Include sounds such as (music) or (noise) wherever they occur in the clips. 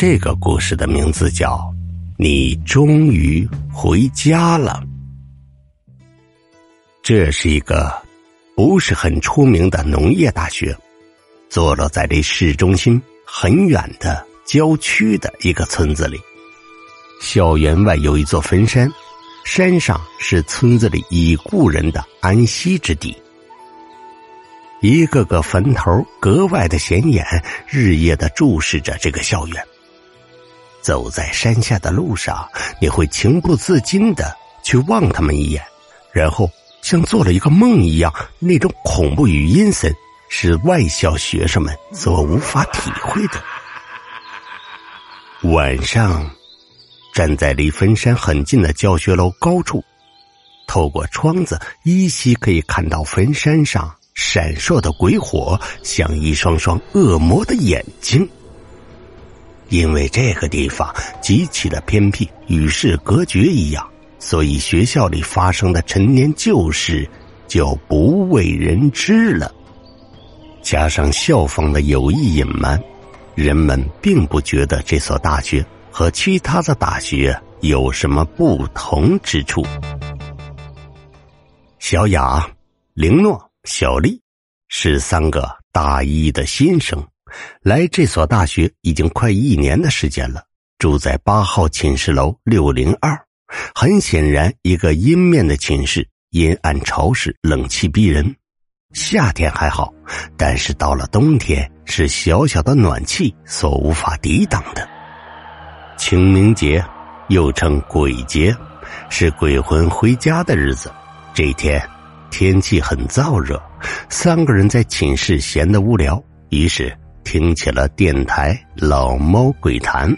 这个故事的名字叫《你终于回家了》。这是一个不是很出名的农业大学，坐落在离市中心很远的郊区的一个村子里。校园外有一座坟山，山上是村子里已故人的安息之地。一个个坟头格外的显眼，日夜的注视着这个校园。走在山下的路上，你会情不自禁的去望他们一眼，然后像做了一个梦一样，那种恐怖与阴森是外校学生们所无法体会的。晚上，站在离坟山很近的教学楼高处，透过窗子依稀可以看到坟山上。闪烁的鬼火像一双双恶魔的眼睛。因为这个地方极其的偏僻，与世隔绝一样，所以学校里发生的陈年旧事就不为人知了。加上校方的有意隐瞒，人们并不觉得这所大学和其他的大学有什么不同之处。小雅，玲诺。小丽是三个大一的新生，来这所大学已经快一年的时间了，住在八号寝室楼六零二。很显然，一个阴面的寝室，阴暗潮湿，冷气逼人。夏天还好，但是到了冬天，是小小的暖气所无法抵挡的。清明节，又称鬼节，是鬼魂回家的日子。这一天。天气很燥热，三个人在寝室闲得无聊，于是听起了电台《老猫鬼谈》。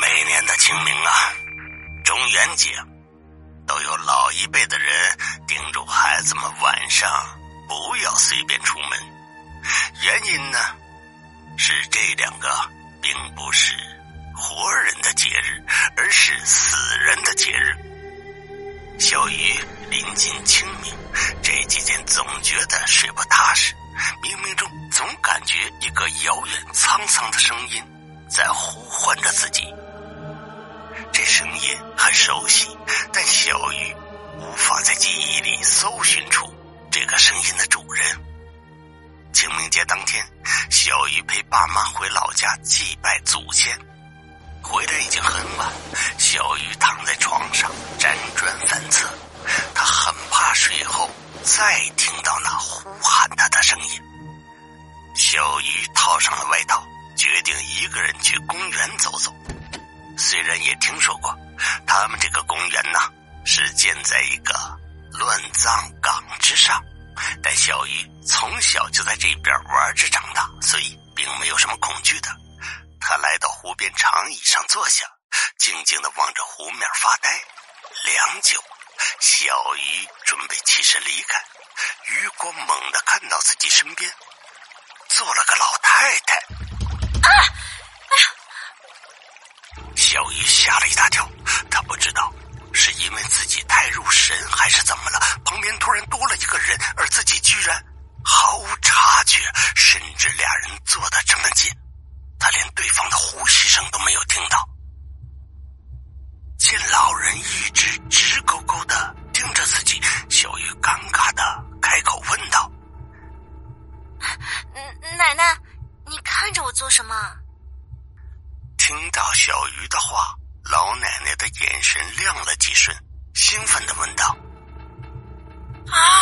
每年的清明啊，中元节，都有老一辈的人叮嘱孩子们晚上不要随便出门。原因呢，是这两个并不是活人的节日，而是死人的节日。小雨。临近清明，这几天总觉得睡不踏实，冥冥中总感觉一个遥远沧桑的声音在呼唤着自己。这声音很熟悉，但小雨无法在记忆里搜寻出这个声音的主人。清明节当天，小雨陪爸妈回老家祭拜祖先，回来已经很晚，小雨躺在床上辗转反侧。他很怕睡后再听到那呼喊他的声音。小雨套上了外套，决定一个人去公园走走。虽然也听说过，他们这个公园呢是建在一个乱葬岗之上，但小雨从小就在这边玩着长大，所以并没有什么恐惧的。他来到湖边长椅上坐下，静静的望着湖面发呆，良久。小鱼准备起身离开，余光猛地看到自己身边坐了个老太太。啊！哎！小鱼吓了一大跳，他不知道是因为自己太入神，还是怎么了。旁边突然多了一个人，而自己居然毫无察觉，甚至俩人坐的这么近，他连对方的呼吸声都没有听到。见老人一直直勾勾的盯着自己，小鱼尴尬的开口问道：“奶奶，你看着我做什么？”听到小鱼的话，老奶奶的眼神亮了几瞬，兴奋的问道：“啊，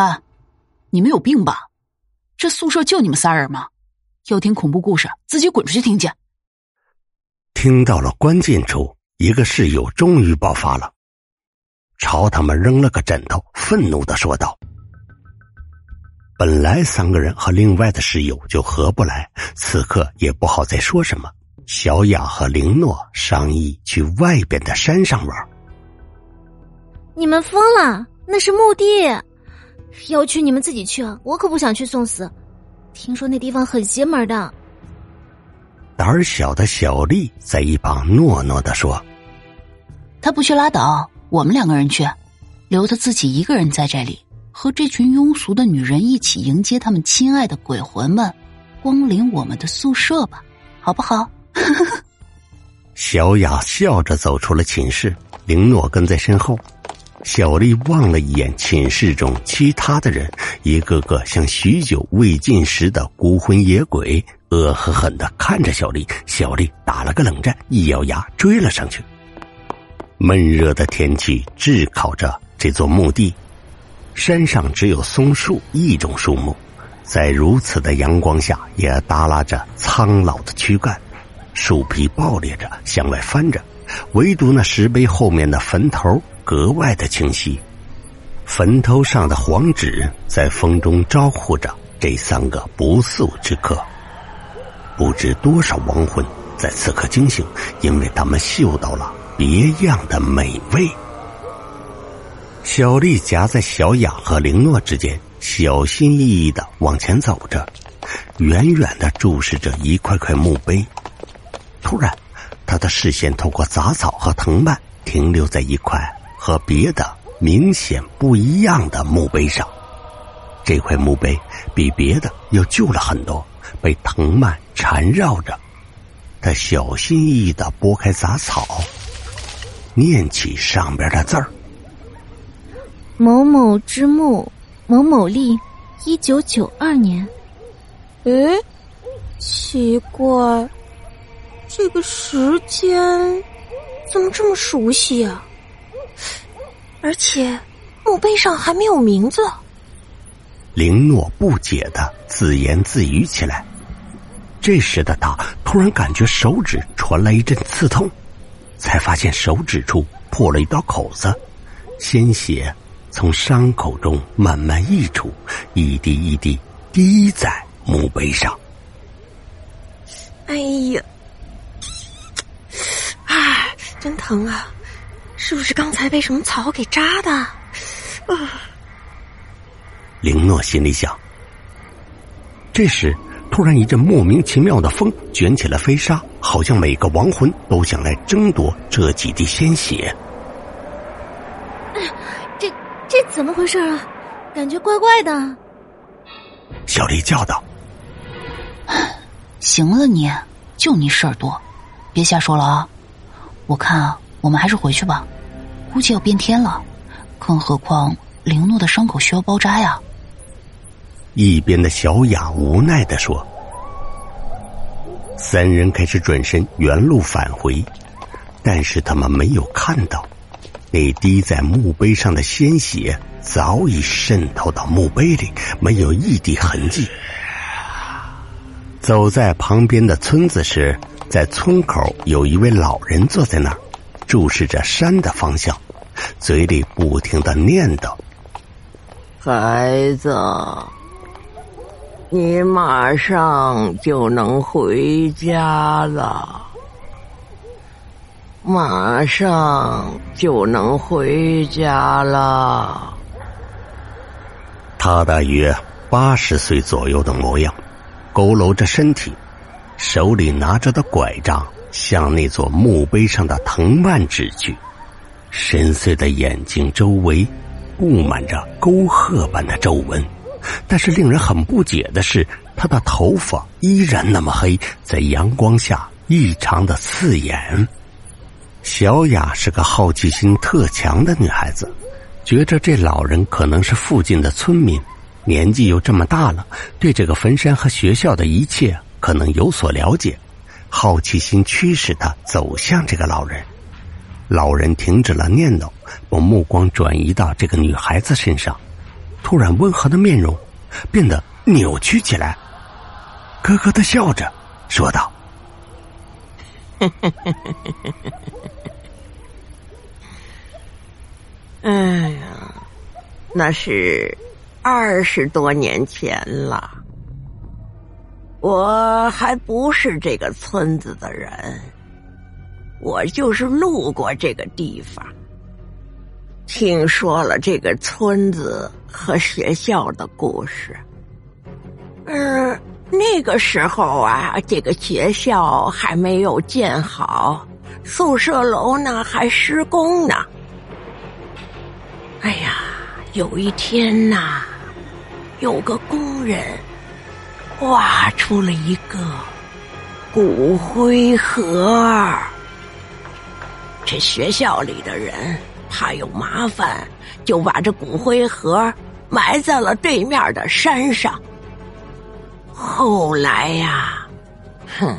啊，你们有病吧？这宿舍就你们仨人吗？要听恐怖故事，自己滚出去听去。听到了关键处，一个室友终于爆发了，朝他们扔了个枕头，愤怒的说道：“本来三个人和另外的室友就合不来，此刻也不好再说什么。小雅和林诺商议去外边的山上玩。你们疯了？那是墓地，要去你们自己去啊，我可不想去送死。听说那地方很邪门的。胆儿小的小丽在一旁诺诺的说：“他不去拉倒，我们两个人去，留他自己一个人在这里。”和这群庸俗的女人一起迎接他们亲爱的鬼魂们，光临我们的宿舍吧，好不好？(laughs) 小雅笑着走出了寝室，林诺跟在身后。小丽望了一眼寝室中其他的人，一个个像许久未进食的孤魂野鬼，恶狠狠的看着小丽。小丽打了个冷战，一咬牙追了上去。闷热的天气炙烤着这座墓地。山上只有松树一种树木，在如此的阳光下也耷拉着苍老的躯干，树皮爆裂着向外翻着，唯独那石碑后面的坟头格外的清晰。坟头上的黄纸在风中招呼着这三个不速之客。不知多少亡魂在此刻惊醒，因为他们嗅到了别样的美味。小丽夹在小雅和凌诺之间，小心翼翼的往前走着，远远的注视着一块块墓碑。突然，她的视线透过杂草和藤蔓，停留在一块和别的明显不一样的墓碑上。这块墓碑比别的要旧了很多，被藤蔓缠绕着。他小心翼翼的拨开杂草，念起上边的字儿。某某之墓，某某立，一九九二年。诶，奇怪，这个时间怎么这么熟悉啊？而且墓碑上还没有名字。林诺不解的自言自语起来。这时的他突然感觉手指传来一阵刺痛，才发现手指处破了一道口子，鲜血。从伤口中慢慢溢出，一滴一滴滴在墓碑上。哎呀，(sighs) 啊，真疼啊！是不是刚才被什么草给扎的？啊！林诺心里想。这时，突然一阵莫名其妙的风卷起了飞沙，好像每个亡魂都想来争夺这几滴鲜血。这这怎么回事啊？感觉怪怪的。小丽叫道：“行了，你就你事儿多，别瞎说了啊！我看啊，我们还是回去吧，估计要变天了。更何况凌诺的伤口需要包扎呀。”一边的小雅无奈的说：“三人开始转身原路返回，但是他们没有看到。”那滴在墓碑上的鲜血早已渗透到墓碑里，没有一滴痕迹。走在旁边的村子时，在村口有一位老人坐在那儿，注视着山的方向，嘴里不停的念叨：“孩子，你马上就能回家了。”马上就能回家了。他大约八十岁左右的模样，佝偻着身体，手里拿着的拐杖向那座墓碑上的藤蔓指去，深邃的眼睛周围布满着沟壑般的皱纹。但是令人很不解的是，他的头发依然那么黑，在阳光下异常的刺眼。小雅是个好奇心特强的女孩子，觉着这老人可能是附近的村民，年纪又这么大了，对这个坟山和学校的一切可能有所了解。好奇心驱使他走向这个老人。老人停止了念叨，把目光转移到这个女孩子身上，突然温和的面容变得扭曲起来，咯咯的笑着说道：“ (laughs) 哎呀，那是二十多年前了，我还不是这个村子的人，我就是路过这个地方。”听说了这个村子和学校的故事。嗯，那个时候啊，这个学校还没有建好，宿舍楼呢还施工呢。哎呀，有一天呐，有个工人挖出了一个骨灰盒，这学校里的人。怕有麻烦，就把这骨灰盒埋在了对面的山上。后来呀，哼，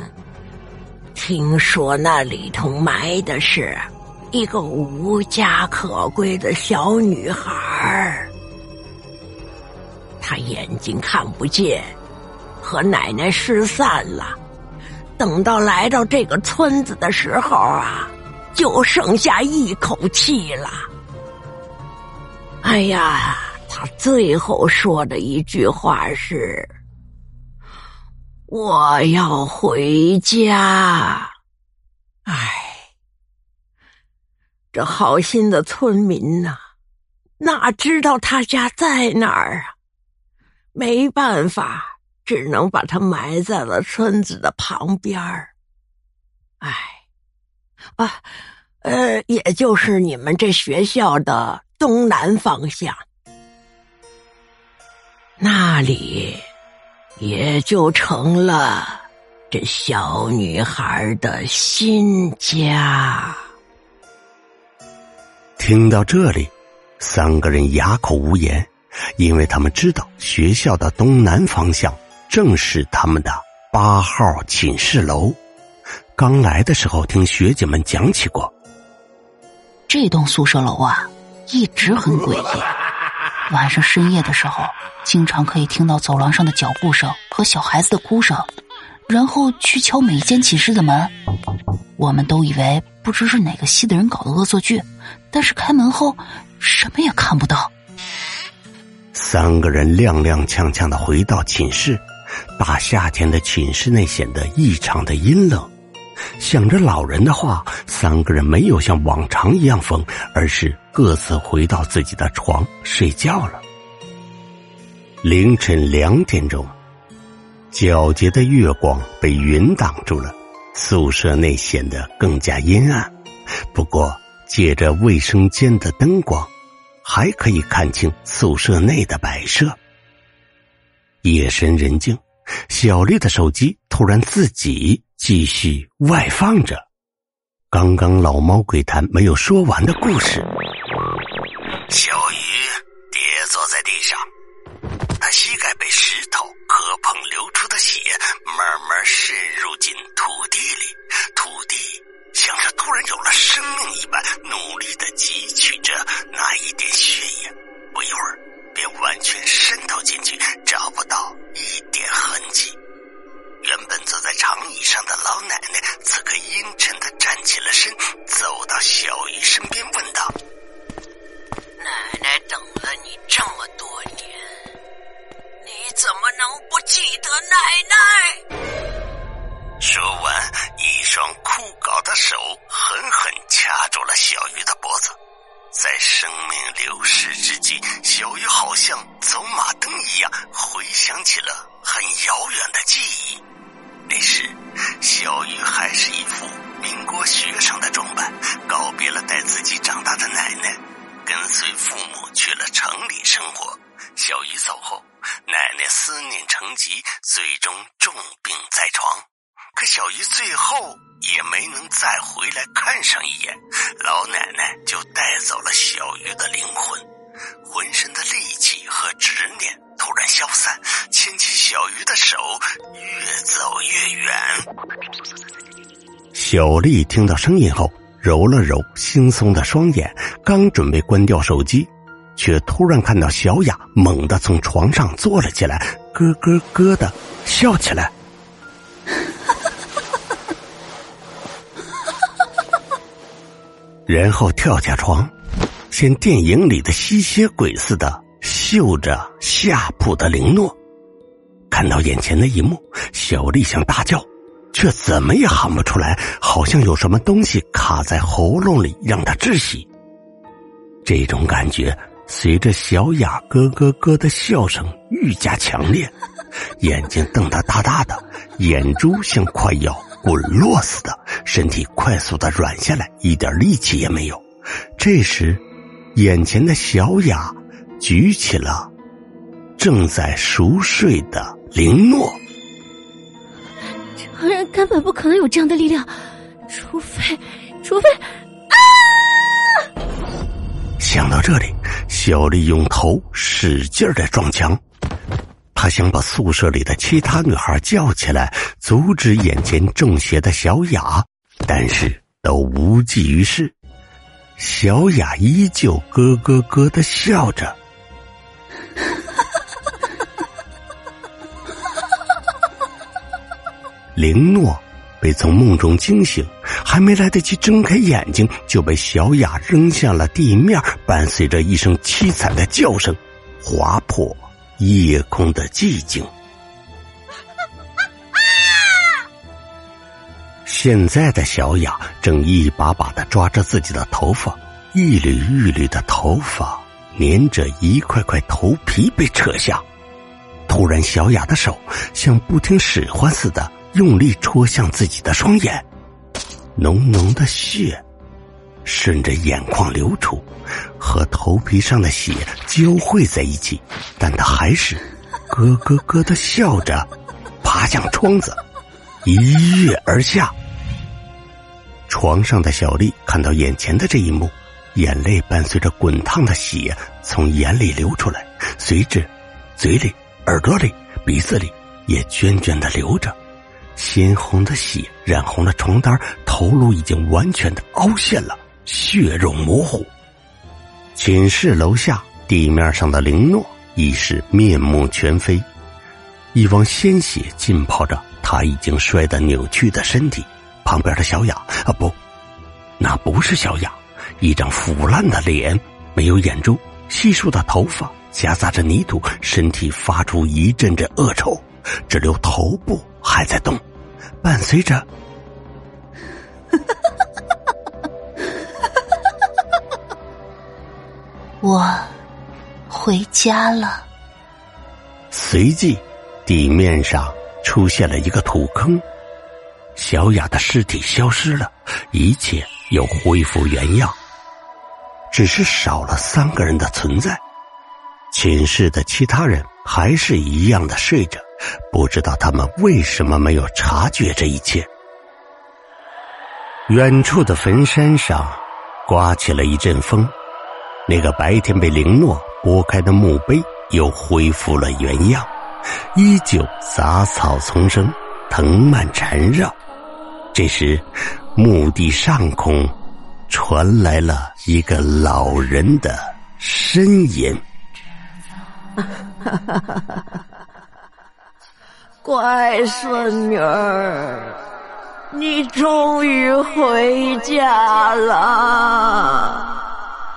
听说那里头埋的是一个无家可归的小女孩，她眼睛看不见，和奶奶失散了。等到来到这个村子的时候啊。就剩下一口气了。哎呀，他最后说的一句话是：“我要回家。”哎，这好心的村民呐，哪知道他家在哪儿啊？没办法，只能把他埋在了村子的旁边儿。哎。啊，呃，也就是你们这学校的东南方向，那里也就成了这小女孩的新家。听到这里，三个人哑口无言，因为他们知道学校的东南方向正是他们的八号寝室楼。刚来的时候，听学姐们讲起过。这栋宿舍楼啊，一直很诡异。晚上深夜的时候，经常可以听到走廊上的脚步声和小孩子的哭声，然后去敲每一间寝室的门。我们都以为不知是哪个系的人搞的恶作剧，但是开门后什么也看不到。三个人踉踉跄跄的回到寝室，大夏天的寝室内显得异常的阴冷。想着老人的话，三个人没有像往常一样疯，而是各自回到自己的床睡觉了。凌晨两点钟，皎洁的月光被云挡住了，宿舍内显得更加阴暗。不过，借着卫生间的灯光，还可以看清宿舍内的摆设。夜深人静，小丽的手机突然自己。继续外放着，刚刚老猫鬼谈没有说完的故事。小鱼跌坐在地上，他膝盖被石头磕碰，流出的血慢慢渗入进土地里，土地像是突然有了生命一般，努力的汲取着那一点血液，小鱼最后也没能再回来看上一眼，老奶奶就带走了小鱼的灵魂，浑身的力气和执念。突然消散，牵起小鱼的手，越走越远。小丽听到声音后，揉了揉惺忪的双眼，刚准备关掉手机，却突然看到小雅猛地从床上坐了起来，咯咯咯的笑起来。然后跳下床，像电影里的吸血鬼似的嗅着下铺的灵诺。看到眼前的一幕，小丽想大叫，却怎么也喊不出来，好像有什么东西卡在喉咙里，让她窒息。这种感觉随着小雅咯咯咯的笑声愈加强烈，眼睛瞪得大大的，眼珠像快要滚落似的，身体快速的软下来，一点力气也没有。这时，眼前的小雅举起了正在熟睡的林诺。常人根本不可能有这样的力量，除非，除非啊。想到这里，小丽用头使劲的撞墙，他想把宿舍里的其他女孩叫起来，阻止眼前中邪的小雅，但是都无济于事。小雅依旧咯咯咯的笑着。林诺。被从梦中惊醒，还没来得及睁开眼睛，就被小雅扔向了地面，伴随着一声凄惨的叫声，划破夜空的寂静。(laughs) 现在的小雅正一把把的抓着自己的头发，一缕一缕的头发连着一块块头皮被扯下。突然，小雅的手像不听使唤似的。用力戳向自己的双眼，浓浓的血顺着眼眶流出，和头皮上的血交汇在一起，但他还是咯咯咯的笑着，爬向窗子，一跃而下。床上的小丽看到眼前的这一幕，眼泪伴随着滚烫的血从眼里流出来，随之嘴里、耳朵里、鼻子里也涓涓的流着。鲜红的血染红了床单，头颅已经完全的凹陷了，血肉模糊。寝室楼下地面上的林诺已是面目全非，一汪鲜血浸泡着他已经摔得扭曲的身体。旁边的小雅啊，不，那不是小雅，一张腐烂的脸，没有眼珠，稀疏的头发夹杂着泥土，身体发出一阵阵恶臭，只留头部。还在动，伴随着，我回家了。随即，地面上出现了一个土坑，小雅的尸体消失了，一切又恢复原样，只是少了三个人的存在。寝室的其他人还是一样的睡着。不知道他们为什么没有察觉这一切。远处的坟山上，刮起了一阵风，那个白天被林诺拨开的墓碑又恢复了原样，依旧杂草丛生，藤蔓缠绕。这时，墓地上空传来了一个老人的呻吟。(laughs) 乖孙女儿，你终于回家了。